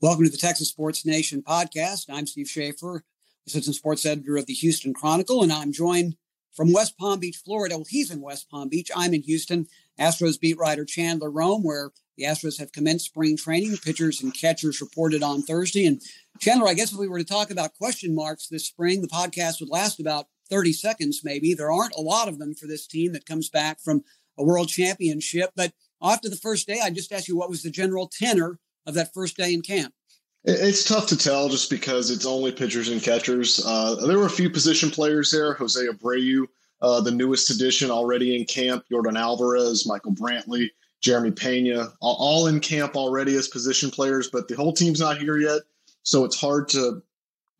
Welcome to the Texas Sports Nation podcast. I'm Steve Schaefer, assistant sports editor of the Houston Chronicle, and I'm joined from West Palm Beach, Florida. Well, he's in West Palm Beach. I'm in Houston. Astros beat writer Chandler Rome, where the Astros have commenced spring training. Pitchers and catchers reported on Thursday. And Chandler, I guess if we were to talk about question marks this spring, the podcast would last about 30 seconds, maybe. There aren't a lot of them for this team that comes back from a world championship. But after the first day, I just asked you what was the general tenor of that first day in camp? It's tough to tell just because it's only pitchers and catchers. Uh, there were a few position players there. Jose Abreu, uh, the newest addition already in camp. Yordan Alvarez, Michael Brantley, Jeremy Pena, all in camp already as position players, but the whole team's not here yet. So it's hard to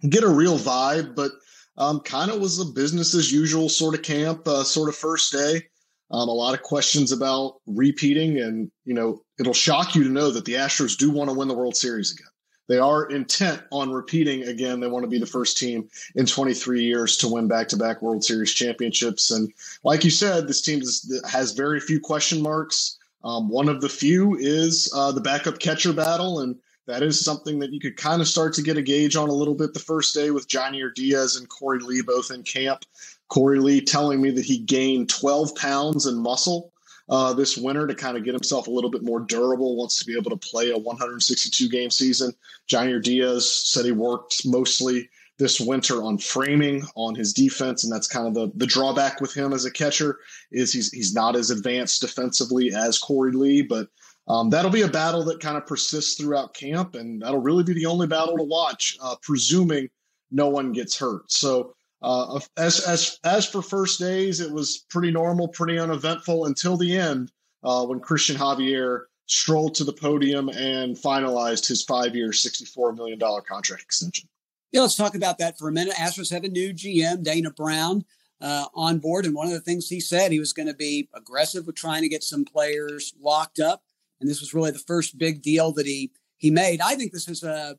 get a real vibe, but um, kind of was a business as usual sort of camp, uh, sort of first day. Um, a lot of questions about repeating, and you know it'll shock you to know that the Astros do want to win the World Series again. They are intent on repeating again. They want to be the first team in 23 years to win back-to-back World Series championships. And like you said, this team has very few question marks. Um, one of the few is uh, the backup catcher battle, and that is something that you could kind of start to get a gauge on a little bit the first day with Yainer Diaz and Korey Lee both in camp. Korey Lee telling me that he gained 12 pounds in muscle uh, this winter to kind of get himself a little bit more durable, wants to be able to play a 162 game season. Yainer Diaz said he worked mostly this winter on framing on his defense, and that's kind of the, the drawback with him as a catcher is he's he's not as advanced defensively as Korey Lee, but um, that'll be a battle that kind of persists throughout camp, and that'll really be the only battle to watch, uh, presuming no one gets hurt. So uh, as as as for first days, it was pretty normal, pretty uneventful until the end uh, when Cristian Javier strolled to the podium and finalized his five-year, sixty-four million dollar contract extension. Yeah, let's talk about that for a minute. Astros have a new GM, Dana Brown, uh, on board, and one of the things he said he was going to be aggressive with trying to get some players locked up, and this was really the first big deal that he he made. I think this is a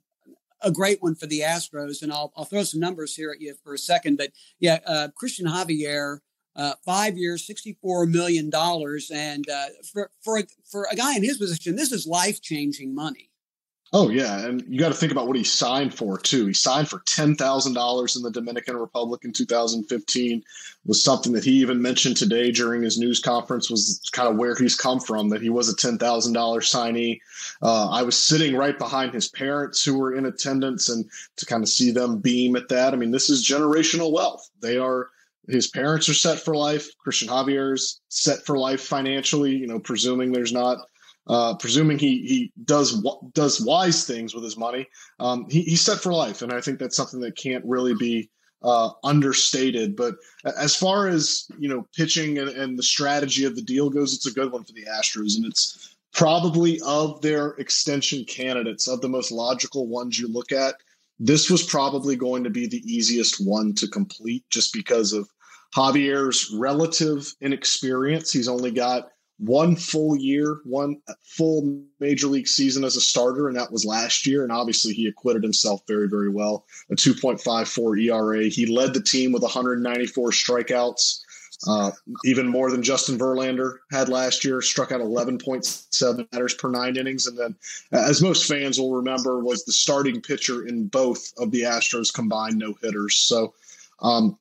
a great one for the Astros. And I'll, I'll throw some numbers here at you for a second. But yeah, uh, Cristian Javier, uh, five years, $64 million. And uh, for, for, for a guy in his position, this is life changing money. Oh yeah, and you got to think about what he signed for too. He signed for ten thousand dollars in the Dominican Republic in 2015. Was something that he even mentioned today during his news conference. Was kind of where he's come from. That he was a ten thousand dollars signee. Uh, I was sitting right behind his parents who were in attendance, and to kind of see them beam at that. I mean, this is generational wealth. They are his parents are set for life. Cristian Javier's set for life financially. You know, presuming there's not uh, presuming he he does does wise things with his money, um, he, he's set for life, and I think that's something that can't really be uh, understated. But as far as you know, pitching and, and, the strategy of the deal goes, it's a good one for the Astros, and it's probably of their extension candidates of the most logical ones you look at. This was probably going to be the easiest one to complete, just because of Javier's relative inexperience. He's only got one full year, one full major league season as a starter, and that was last year. And obviously, he acquitted himself very, very well. A 2.54 ERA. He led the team with 194 strikeouts, uh, even more than Justin Verlander had last year. Struck out 11.7 batters per nine innings, and then, as most fans will remember, was the starting pitcher in both of the Astros combined no hitters. So. Um,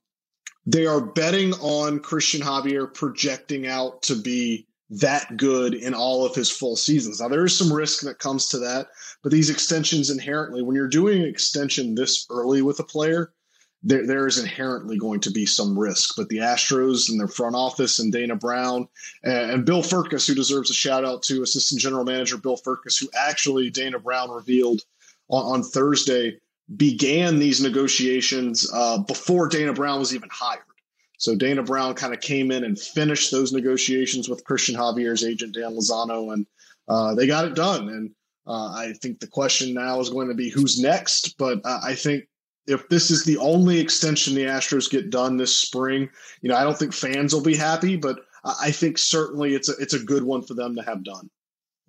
they are betting on Cristian Javier projecting out to be that good in all of his full seasons. Now, there is some risk that comes to that, but these extensions inherently, when you're doing an extension this early with a player, there, there is inherently going to be some risk. But the Astros and their front office and Dana Brown and, and Bill Firkus, who deserves a shout out to Assistant General Manager Bill Firkus, who actually Dana Brown revealed on, on Thursday began these negotiations uh, before Dana Brown was even hired. So Dana Brown kind of came in and finished those negotiations with Cristian Javier's agent Dan Lozano, and uh, they got it done. And uh, I think the question now is going to be who's next. But uh, I think if this is the only extension the Astros get done this spring, you know, I don't think fans will be happy, but I think certainly it's a it's a good one for them to have done.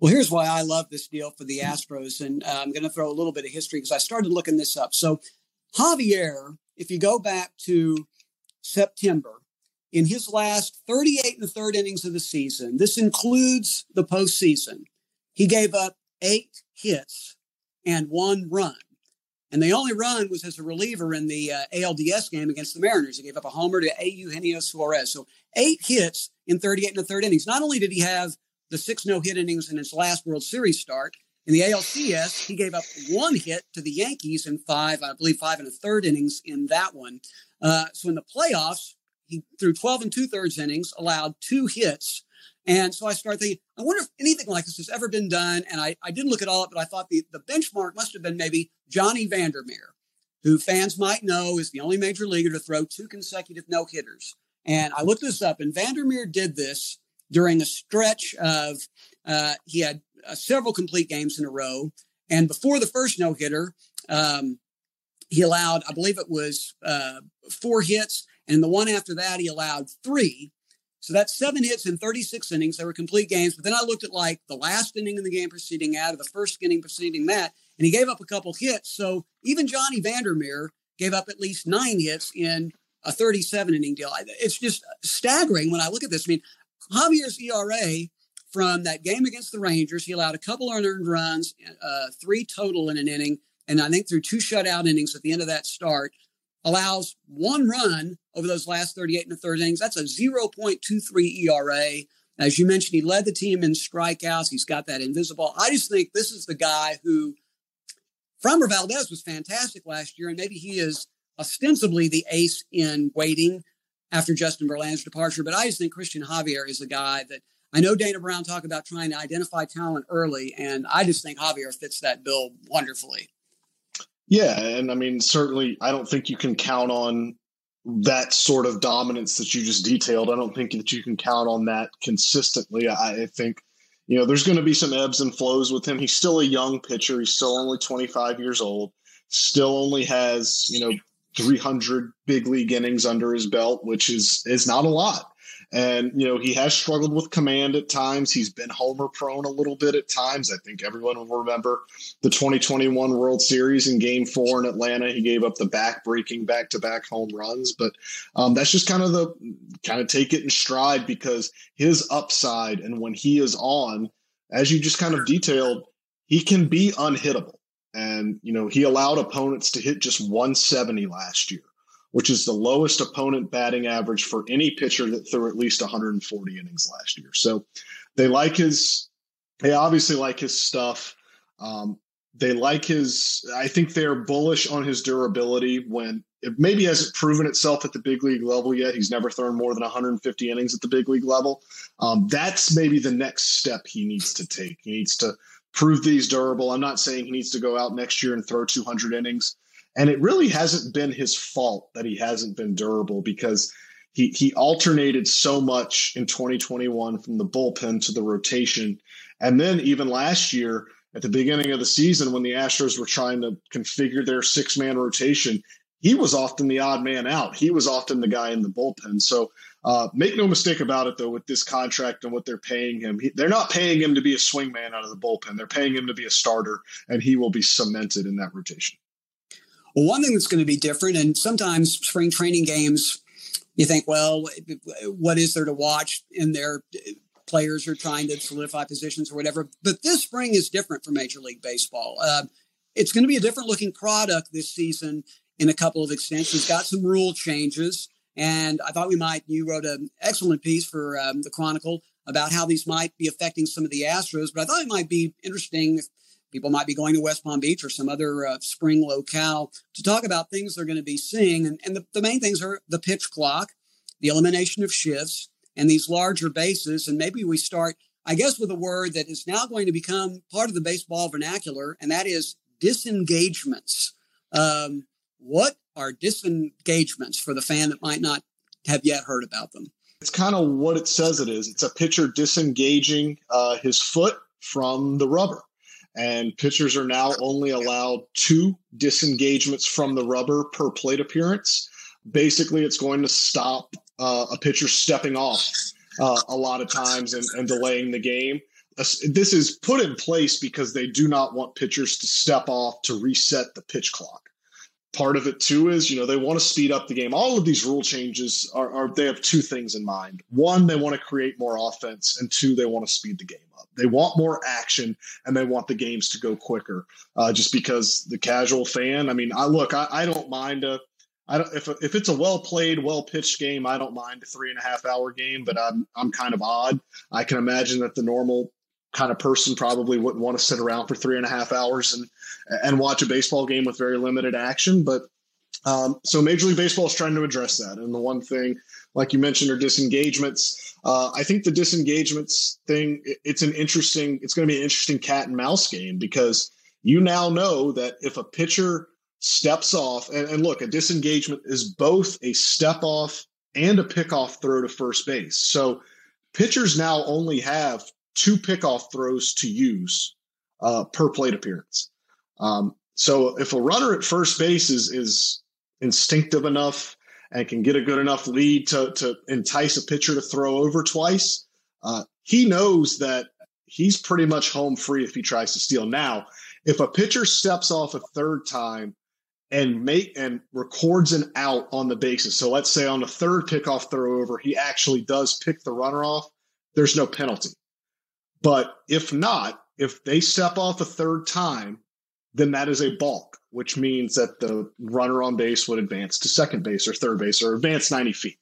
Well, here's why I love this deal for the Astros, and uh, I'm going to throw a little bit of history because I started looking this up. So Javier, if you go back to September, in his last 38 and a third innings of the season, this includes the postseason, he gave up eight hits and one run. And the only run was as a reliever in the uh, ALDS game against the Mariners. He gave up a homer to A. Eugenio Suarez. So eight hits in 38 and a third innings. Not only did he have the six no hit innings in his last World Series start, in the ALCS, he gave up one hit to the Yankees in five, I believe, five and a third innings in that one. Uh, so in the playoffs, he threw 12 and two thirds innings, allowed two hits. And so I started thinking, I wonder if anything like this has ever been done. And I, I didn't look at all it, but I thought the, the benchmark must have been maybe Johnny Vander Meer, who fans might know is the only major leaguer to throw two consecutive no hitters. And I looked this up, and Vander Meer did this during a stretch of, uh, he had uh, several complete games in a row. And before the first no hitter, um, he allowed, I believe it was uh, four hits. And the one after that, he allowed three. So that's seven hits in 36 innings. They were complete games. But then I looked at like the last inning in the game preceding that, or the first inning preceding that, and he gave up a couple hits. So even Johnny Vander Meer gave up at least nine hits in a 37 inning deal. It's just staggering when I look at this. I mean, Javier's ERA from that game against the Rangers, he allowed a couple unearned runs, uh, three total in an inning, and I think through two shutout innings at the end of that start, allows one run over those last 38 and a third innings. That's a 0.23 ERA. As you mentioned, he led the team in strikeouts. He's got that invisible. I just think this is the guy who, Framber Valdez was fantastic last year, and maybe he is ostensibly the ace in waiting after Justin Verlander's departure. But I just think Cristian Javier is a guy that I know Dana Brown talked about trying to identify talent early, and I just think Javier fits that bill wonderfully. Yeah, and I mean, certainly, I don't think you can count on that sort of dominance that you just detailed. I don't think that you can count on that consistently. I, I think, you know, there's going to be some ebbs and flows with him. He's still a young pitcher. He's still only 25 years old. Still only has, you know, 300 big league innings under his belt, which is is not a lot. And, you know, he has struggled with command at times. He's been homer prone a little bit at times. I think everyone will remember the 2021 World Series in game four in Atlanta. He gave up the back breaking back to back home runs. But um, that's just kind of the kind of take it in stride because his upside and when he is on, as you just kind of detailed, he can be unhittable. And, you know, he allowed opponents to hit just 170 last year which is the lowest opponent batting average for any pitcher that threw at least 140 innings last year. So they like his, they obviously like his stuff. Um, they like his, I think they're bullish on his durability when it maybe hasn't proven itself at the big league level yet. He's never thrown more than 150 innings at the big league level. Um, that's maybe the next step he needs to take. He needs to prove that he's durable. I'm not saying he needs to go out next year and throw 200 innings. And it really hasn't been his fault that he hasn't been durable because he he alternated so much in 2021 from the bullpen to the rotation. And then even last year at the beginning of the season when the Astros were trying to configure their six-man rotation, he was often the odd man out. He was often the guy in the bullpen. So uh, make no mistake about it, though, with this contract and what they're paying him, he, they're not paying him to be a swingman out of the bullpen. They're paying him to be a starter, and he will be cemented in that rotation. Well, one thing that's going to be different, and sometimes spring training games, you think, well, what is there to watch? And their players are trying to solidify positions or whatever. But this spring is different for Major League Baseball. Uh, it's going to be a different looking product this season in a couple of extents. Got some rule changes. And I thought we might, you wrote an excellent piece for um, the Chronicle about how these might be affecting some of the Astros. But I thought it might be interesting People might be going to West Palm Beach or some other uh, spring locale to talk about things they're going to be seeing. And, and the, the main things are the pitch clock, the elimination of shifts, and these larger bases. And maybe we start, I guess, with a word that is now going to become part of the baseball vernacular, and that is disengagements. Um, what are disengagements for the fan that might not have yet heard about them. It's kind of what it says it is. It's a pitcher disengaging uh, his foot from the rubber. And pitchers are now only allowed two disengagements from the rubber per plate appearance. Basically, it's going to stop uh, a pitcher stepping off uh, a lot of times and, and delaying the game. This is put in place because they do not want pitchers to step off to reset the pitch clock part of it too is you know they want to speed up the game. All of these rule changes are, are, they have two things in mind. One they want to create more offense and two they want to speed the game up. They want more action and they want the games to go quicker uh, just because the casual fan i mean i look i, I don't mind a I don't, if, if it's a well played, well pitched game, I don't mind a three and a half hour game, but I'm I'm kind of odd. I can imagine that the normal kind of person probably wouldn't want to sit around for three and a half hours and and watch a baseball game with very limited action. But um, so Major League Baseball is trying to address that. And the one thing, like you mentioned, are disengagements. Uh, I think the disengagements thing, it's an interesting, it's going to be an interesting cat and mouse game because you now know that if a pitcher steps off, and, and look, a disengagement is both a step off and a pickoff throw to first base. So pitchers now only have two pickoff throws to use uh, per plate appearance. Um, so if a runner at first base is is instinctive enough and can get a good enough lead to to entice a pitcher to throw over twice, uh, he knows that he's pretty much home free if he tries to steal. Now, if a pitcher steps off a third time and make and records an out on the bases, so let's say on the third pickoff throw over, he actually does pick the runner off. There's no penalty. But if not, if they step off a third time then that is a balk, which means that the runner on base would advance to second base or third base or advance 90 feet.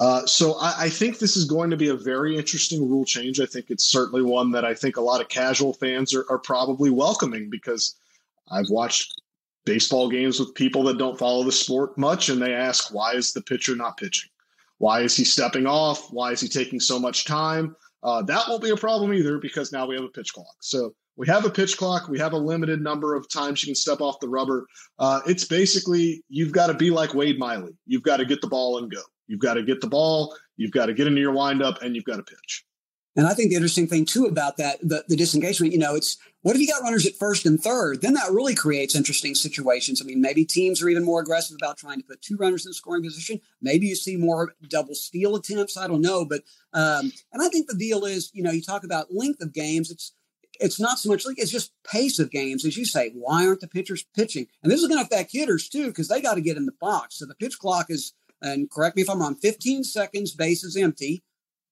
Uh, so I, I, think this is going to be a very interesting rule change. I think it's certainly one that I think a lot of casual fans are, are probably welcoming because I've watched baseball games with people that don't follow the sport much, and they ask, why is the pitcher not pitching? Why is he stepping off? Why is he taking so much time? Uh, that won't be a problem either because now we have a pitch clock. So we have a pitch clock. We have a limited number of times you can step off the rubber. Uh, it's basically you've got to be like Wade Miley. You've got to get the ball and go. You've got to get the ball. You've got to get into your windup, and you've got to pitch. And I think the interesting thing too about that, the, the disengagement, you know, it's what if you got runners at first and third? Then that really creates interesting situations. I mean, maybe teams are even more aggressive about trying to put two runners in scoring position. Maybe you see more double steal attempts. I don't know, but um, and I think the deal is, you know, you talk about length of games. It's it's not so much like it's just pace of games, as you say. Why aren't the pitchers pitching? And this is going to affect hitters too, because they got to get in the box. So the pitch clock is, and correct me if I'm wrong, 15 seconds, base is empty,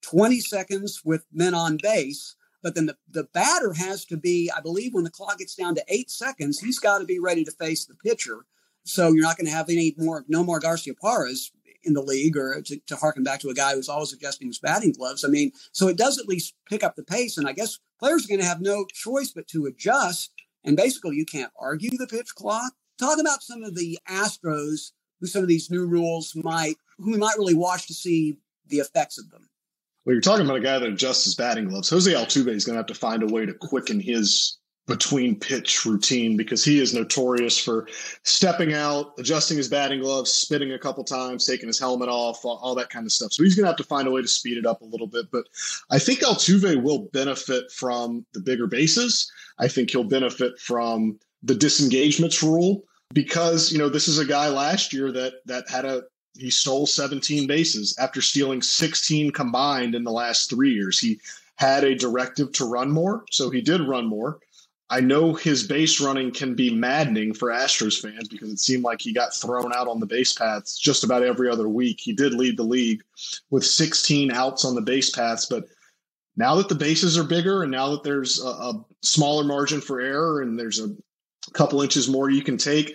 20 seconds with men on base. But then the, the batter has to be, I believe, when the clock gets down to eight seconds, he's got to be ready to face the pitcher. So you're not going to have any more, no more Garciaparras in the league, or to, to harken back to a guy who's always adjusting his batting gloves. I mean, so it does at least pick up the pace. And I guess players are going to have no choice but to adjust. And basically, you can't argue the pitch clock. Talk about some of the Astros who some of these new rules might, who we might really watch to see the effects of them. Well, you're talking about a guy that adjusts his batting gloves. Jose Altuve is going to have to find a way to quicken his between pitch routine because he is notorious for stepping out, adjusting his batting gloves, spitting a couple times, taking his helmet off, all, all that kind of stuff. So he's going to have to find a way to speed it up a little bit. But I think Altuve will benefit from the bigger bases. I think he'll benefit from the disengagements rule because you know this is a guy last year that that had a he stole 17 bases after stealing 16 combined in the last three years. He had a directive to run more, so he did run more. I know his base running can be maddening for Astros fans because it seemed like he got thrown out on the base paths just about every other week. He did lead the league with 16 outs on the base paths, but now that the bases are bigger and now that there's a, a smaller margin for error and there's a couple inches more you can take,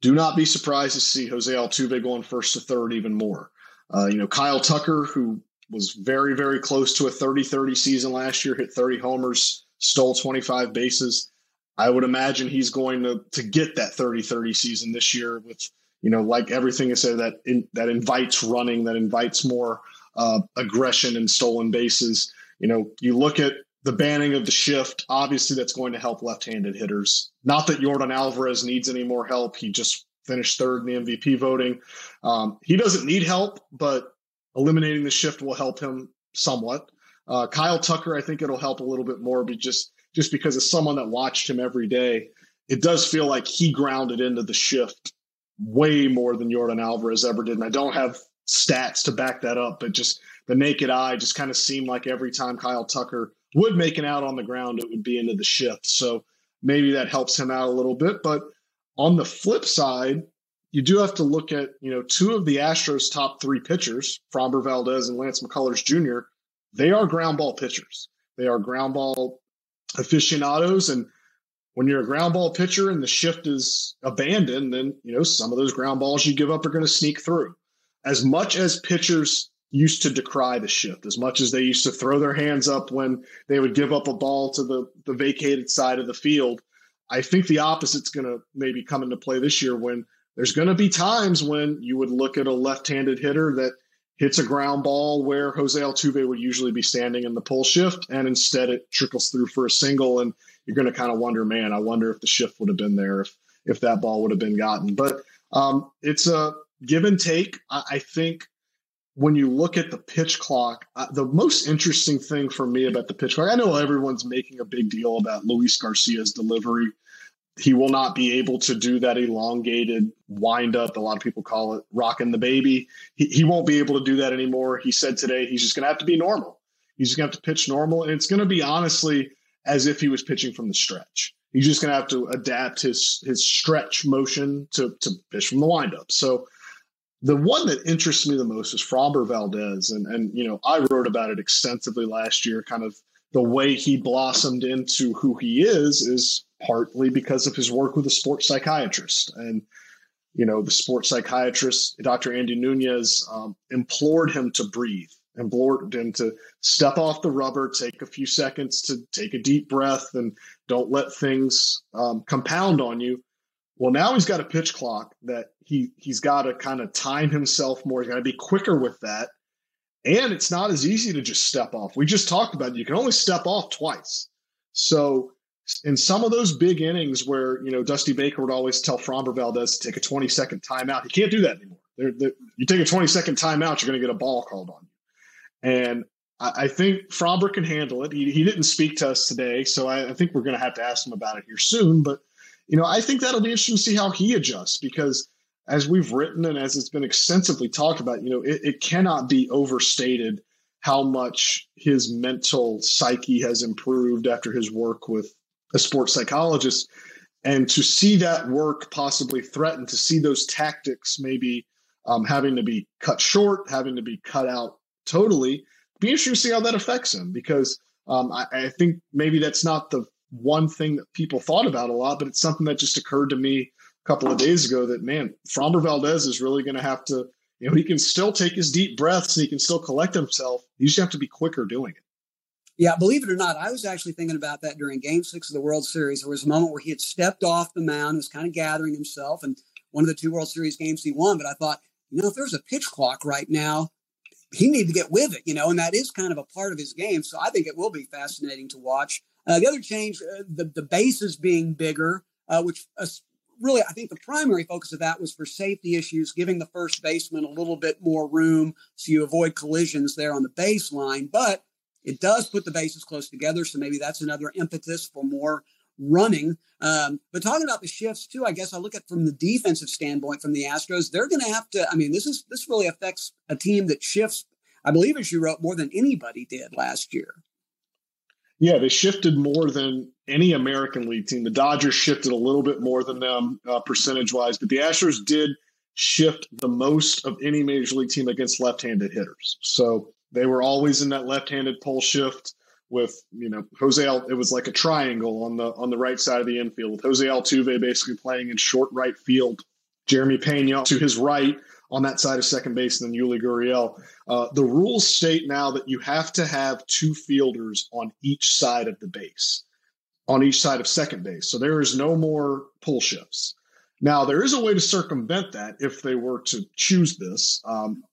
do not be surprised to see Jose Altuve going first to third even more. Uh, you know, Kyle Tucker, who was very, very close to a 30 30 season last year, hit 30 homers stole 25 bases. I would imagine he's going to to get that 30-30 season this year with you know like everything is said that in, that invites running, that invites more uh, aggression and stolen bases. You know, you look at the banning of the shift. Obviously, that's going to help left-handed hitters. Not that Yordan Alvarez needs any more help. He just finished third in the MVP voting. Um, he doesn't need help, but eliminating the shift will help him somewhat. Uh, Kyle Tucker, I think it'll help a little bit more, but just just because as someone that watched him every day, it does feel like he grounded into the shift way more than Yordan Alvarez ever did. And I don't have stats to back that up, but just the naked eye just kind of seemed like every time Kyle Tucker would make an out on the ground, it would be into the shift. So maybe that helps him out a little bit. But on the flip side, you do have to look at, you know, two of the Astros' top three pitchers, Framber Valdez and Lance McCullers Jr., they are ground ball pitchers. They are ground ball aficionados. And when you're a ground ball pitcher and the shift is abandoned, then, you know, some of those ground balls you give up are going to sneak through. As much as pitchers used to decry the shift, as much as they used to throw their hands up when they would give up a ball to the, the vacated side of the field, I think the opposite's going to maybe come into play this year when there's going to be times when you would look at a left-handed hitter that hits a ground ball where Jose Altuve would usually be standing in the pull shift, and instead it trickles through for a single, and you're going to kind of wonder, man, I wonder if the shift would have been there if if that ball would have been gotten. But um, it's a give and take. I, I, think when you look at the pitch clock, uh, the most interesting thing for me about the pitch clock, I know everyone's making a big deal about Luis Garcia's delivery he will not be able to do that elongated wind up. A lot of people call it rocking the baby. He, he won't be able to do that anymore. He said today he's just going to have to be normal. He's going to have to pitch normal. And it's going to be honestly as if he was pitching from the stretch. He's just going to have to adapt his his stretch motion to, to pitch from the windup. So the one that interests me the most is Framber Valdez. And, and, you know, I wrote about it extensively last year, kind of the way he blossomed into who he is, is partly because of his work with a sports psychiatrist. And, you know, the sports psychiatrist, Dr. Andy Nunez, um, implored him to breathe, implored him to step off the rubber, take a few seconds to take a deep breath, and don't let things um, compound on you. Well, now he's got a pitch clock that he he's got to kind of time himself more. He's got to be quicker with that, and it's not as easy to just step off. We just talked about it. you can only step off twice. So in some of those big innings where you know Dusty Baker would always tell Framber Valdez to take a 20 second timeout, he can't do that anymore. They're, they're, you take a 20 second timeout, you're going to get a ball called on you. And I, I think Framber can handle it. He, he, didn't speak to us today, so I, I think we're going to have to ask him about it here soon. But you know, I think that'll be interesting to see how he adjusts because as we've written and as it's been extensively talked about, you know, it, it cannot be overstated how much his mental psyche has improved after his work with a sports psychologist. And to see that work possibly threatened to see those tactics maybe um, having to be cut short having to be cut out totally be interesting to see how that affects him because um, I, I, think maybe that's not the one thing that people thought about a lot but it's something that just occurred to me a couple of days ago that man Framber Valdez is really going to have to you know he can still take his deep breaths and he can still collect himself you just have to be quicker doing it yeah, believe it or not, I was actually thinking about that during Game Six of the World Series. There was a moment where he had stepped off the mound, was kind of gathering himself, and one of the two World Series games he won. But I thought, you know, if there's a pitch clock right now, he need to get with it, you know, and that is kind of a part of his game. So I think it will be fascinating to watch. Uh, the other change, uh, the the bases being bigger, uh, which uh, really I think the primary focus of that was for safety issues, giving the first baseman a little bit more room so you avoid collisions there on the baseline. But it does put the bases close together, so maybe that's another impetus for more running. Um, but talking about the shifts too, I guess I look at from the defensive standpoint from the Astros, they're going to have to. I mean, this is this really affects a team that shifts. I believe, as you wrote, more than anybody did last year. Yeah, they shifted more than any American League team. The Dodgers shifted a little bit more than them uh, percentage wise, but the Astros did shift the most of any major league team against left-handed hitters. So they were always in that left-handed pull shift with you know Jose. It was like a triangle on the on the right side of the infield with Jose Altuve basically playing in short right field, Jeremy Pena to his right on that side of second base, and then Yuli Gurriel. Uh, the rules state now that you have to have two fielders on each side of the base, on each side of second base. So there is no more pull shifts. Now there is a way to circumvent that if they were to choose this. Um,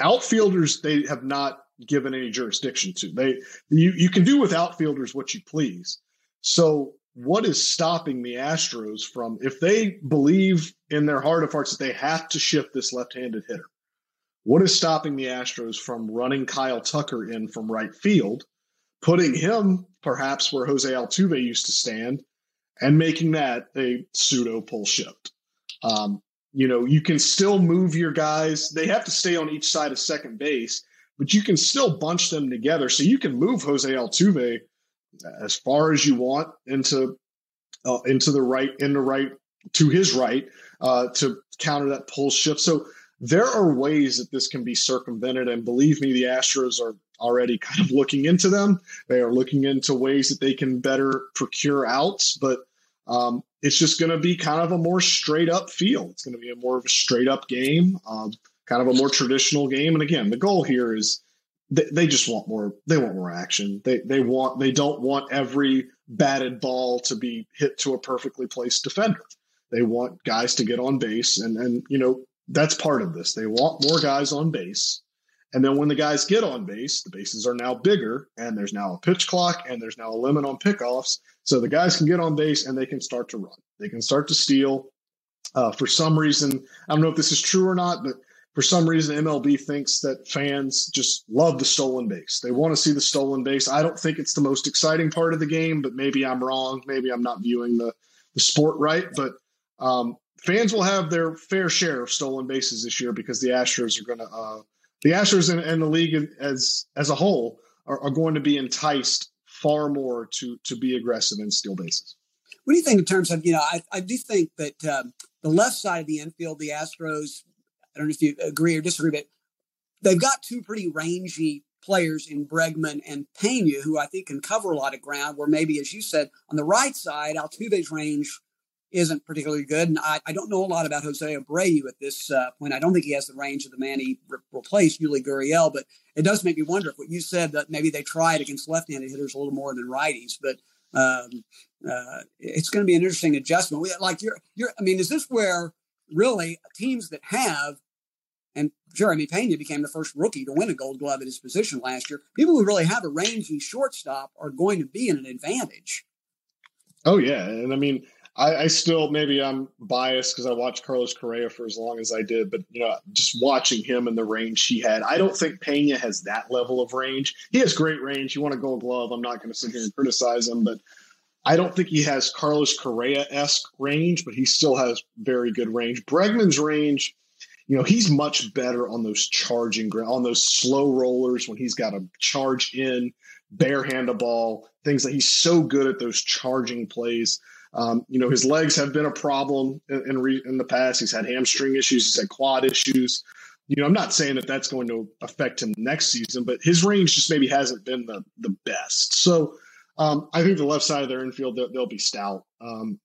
outfielders they have not given any jurisdiction to. They you you can do with outfielders what you please. So what is stopping the Astros from if they believe in their heart of hearts that they have to shift this left-handed hitter? What is stopping the Astros from running Kyle Tucker in from right field, putting him perhaps where Jose Altuve used to stand, and making that a pseudo pull shift? Um, you know, you can still move your guys. They have to stay on each side of second base, but you can still bunch them together. So you can move Jose Altuve as far as you want into uh, into the right, in the right to his right uh, to counter that pull shift. So there are ways that this can be circumvented, and believe me, the Astros are already kind of looking into them. They are looking into ways that they can better procure outs, but um, it's just going to be kind of a more straight up feel. It's going to be a more of a straight up game, um, kind of a more traditional game. And again, the goal here is they, they just want more. They want more action. They they want they don't want every batted ball to be hit to a perfectly placed defender. They want guys to get on base, and and you know that's part of this. They want more guys on base, and then when the guys get on base, the bases are now bigger, and there's now a pitch clock, and there's now a limit on pickoffs. So the guys can get on base and they can start to run. They can start to steal. Uh, for some reason, I don't know if this is true or not, but for some reason, MLB thinks that fans just love the stolen base. They want to see the stolen base. I don't think it's the most exciting part of the game, but maybe I'm wrong. Maybe I'm not viewing the, the sport right. But um, fans will have their fair share of stolen bases this year because the Astros are going to, uh, the Astros and, and, the league as as a whole are, are going to be enticed far more to to be aggressive and steal bases. What do you think in terms of you know? I, I do think that um, the left side of the infield, the Astros I don't know if you agree or disagree, but they've got two pretty rangy players in Bregman and Pena, who I think can cover a lot of ground. Where maybe, as you said, on the right side, Altuve's range isn't particularly good. And I, I don't know a lot about Jose Abreu at this uh, point. I don't think he has the range of the man he re- replaced, Yuli Gurriel, but it does make me wonder if what you said that maybe they tried against left-handed hitters a little more than righties. But um, uh, it's going to be an interesting adjustment. We, like you're, you're. I mean, is this where really teams that have, and Jeremy Pena became the first rookie to win a gold glove at his position last year. People who really have a rangy shortstop are going to be in an advantage. Oh, yeah. And I mean, I, I still, maybe I'm biased because I watched Carlos Correa for as long as I did, but, you know, just watching him and the range he had, I don't think Pena has that level of range. He has great range. You want a gold glove. I'm not going to sit here and criticize him, but I don't think he has Carlos Correa esque range, but he still has very good range. Bregman's range, you know, he's much better on those charging on those slow rollers when he's got to charge in, barehand a ball, things that he's so good at those charging plays. Um, you know, his legs have been a problem in in, re, in the past. He's had hamstring issues. He's had quad issues. You know, I'm not saying that that's going to affect him next season, but his range just maybe hasn't been the the best. So um, I think the left side of their infield, they'll, they'll be stout. Um,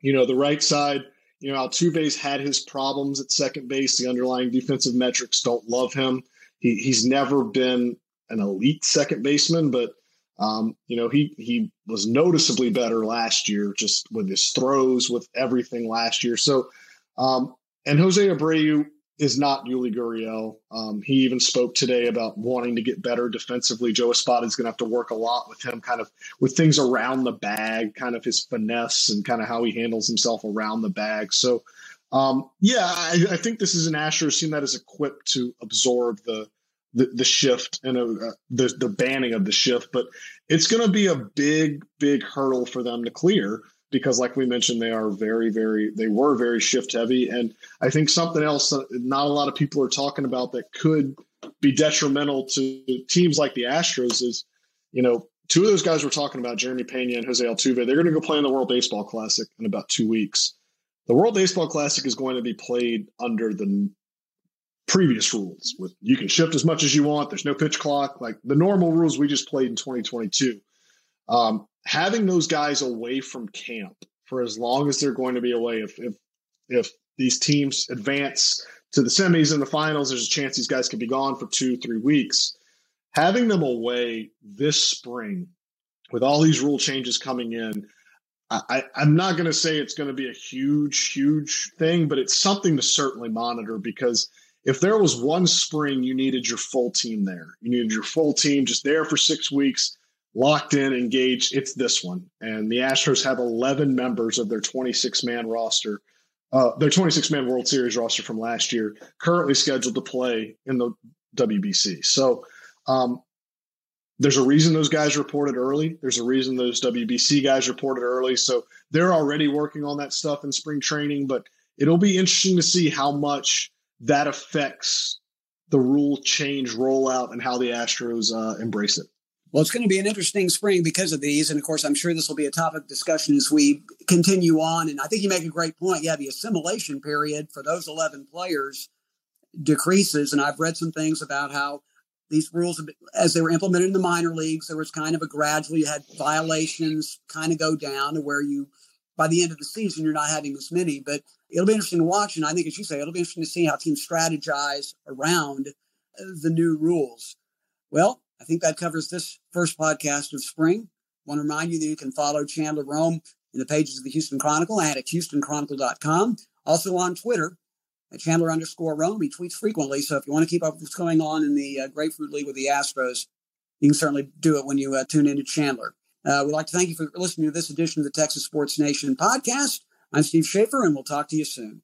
you know, the right side, you know, Altuve's had his problems at second base. The underlying defensive metrics don't love him. He, he's never been an elite second baseman, but um, you know, he he was noticeably better last year, just with his throws, with everything last year. So, um, and Jose Abreu, is not Yuli Gurriel. Um, he even spoke today about wanting to get better defensively. Joe Espada is going to have to work a lot with him, kind of with things around the bag, kind of his finesse and kind of how he handles himself around the bag. So, um, yeah, I, I, think this is an Astros team that is equipped to absorb the the, the shift and uh, the the banning of the shift, but it's going to be a big, big hurdle for them to clear because like we mentioned they are very very they were very shift heavy. And i think something else that not a lot of people are talking about that could be detrimental to teams like the astros is you know two of those guys we're talking about jeremy pena and jose altuve they're going to go play in the world baseball classic in about two weeks. The world baseball classic is going to be played under the previous rules with you can shift as much as you want. There's no pitch clock. Like the normal rules we just played in 2022 um, having those guys away from camp for as long as they're going to be away, if if if these teams advance to the semis and the finals, there's a chance these guys could be gone for two, three weeks. Having them away this spring with all these rule changes coming in, I, am not going to say it's going to be a huge, huge thing, but it's something to certainly monitor because if there was one spring you needed your full team there, you needed your full team just there for six weeks locked in, engaged. It's this one. And the Astros have 11 members of their 26 man roster uh, their 26 man World Series roster from last year, currently scheduled to play in the WBC. So um, there's a reason those guys reported early. There's a reason those WBC guys reported early. So they're already working on that stuff in spring training, but it'll be interesting to see how much that affects the rule change rollout and how the Astros uh, embrace it. Well, it's going to be an interesting spring because of these. And of course, I'm sure this will be a topic of discussion as we continue on. And I think you make a great point. Yeah, the assimilation period for those 11 players decreases. And I've read some things about how these rules, as they were implemented in the minor leagues, there was kind of a gradual, you had violations kind of go down to where you, by the end of the season, you're not having as many. But it'll be interesting to watch. And I think, as you say, it'll be interesting to see how teams strategize around the new rules. Well, I think that covers this first podcast of spring. I want to remind you that you can follow Chandler Rome in the pages of the Houston Chronicle at HoustonChronicle.com. Also on Twitter at Chandler underscore Rome. He tweets frequently. So if you want to keep up with what's going on in the uh, Grapefruit League with the Astros, you can certainly do it when you uh, tune into Chandler. Uh, we'd like to thank you for listening to this edition of the Texas Sports Nation podcast. I'm Steve Schaefer, and we'll talk to you soon.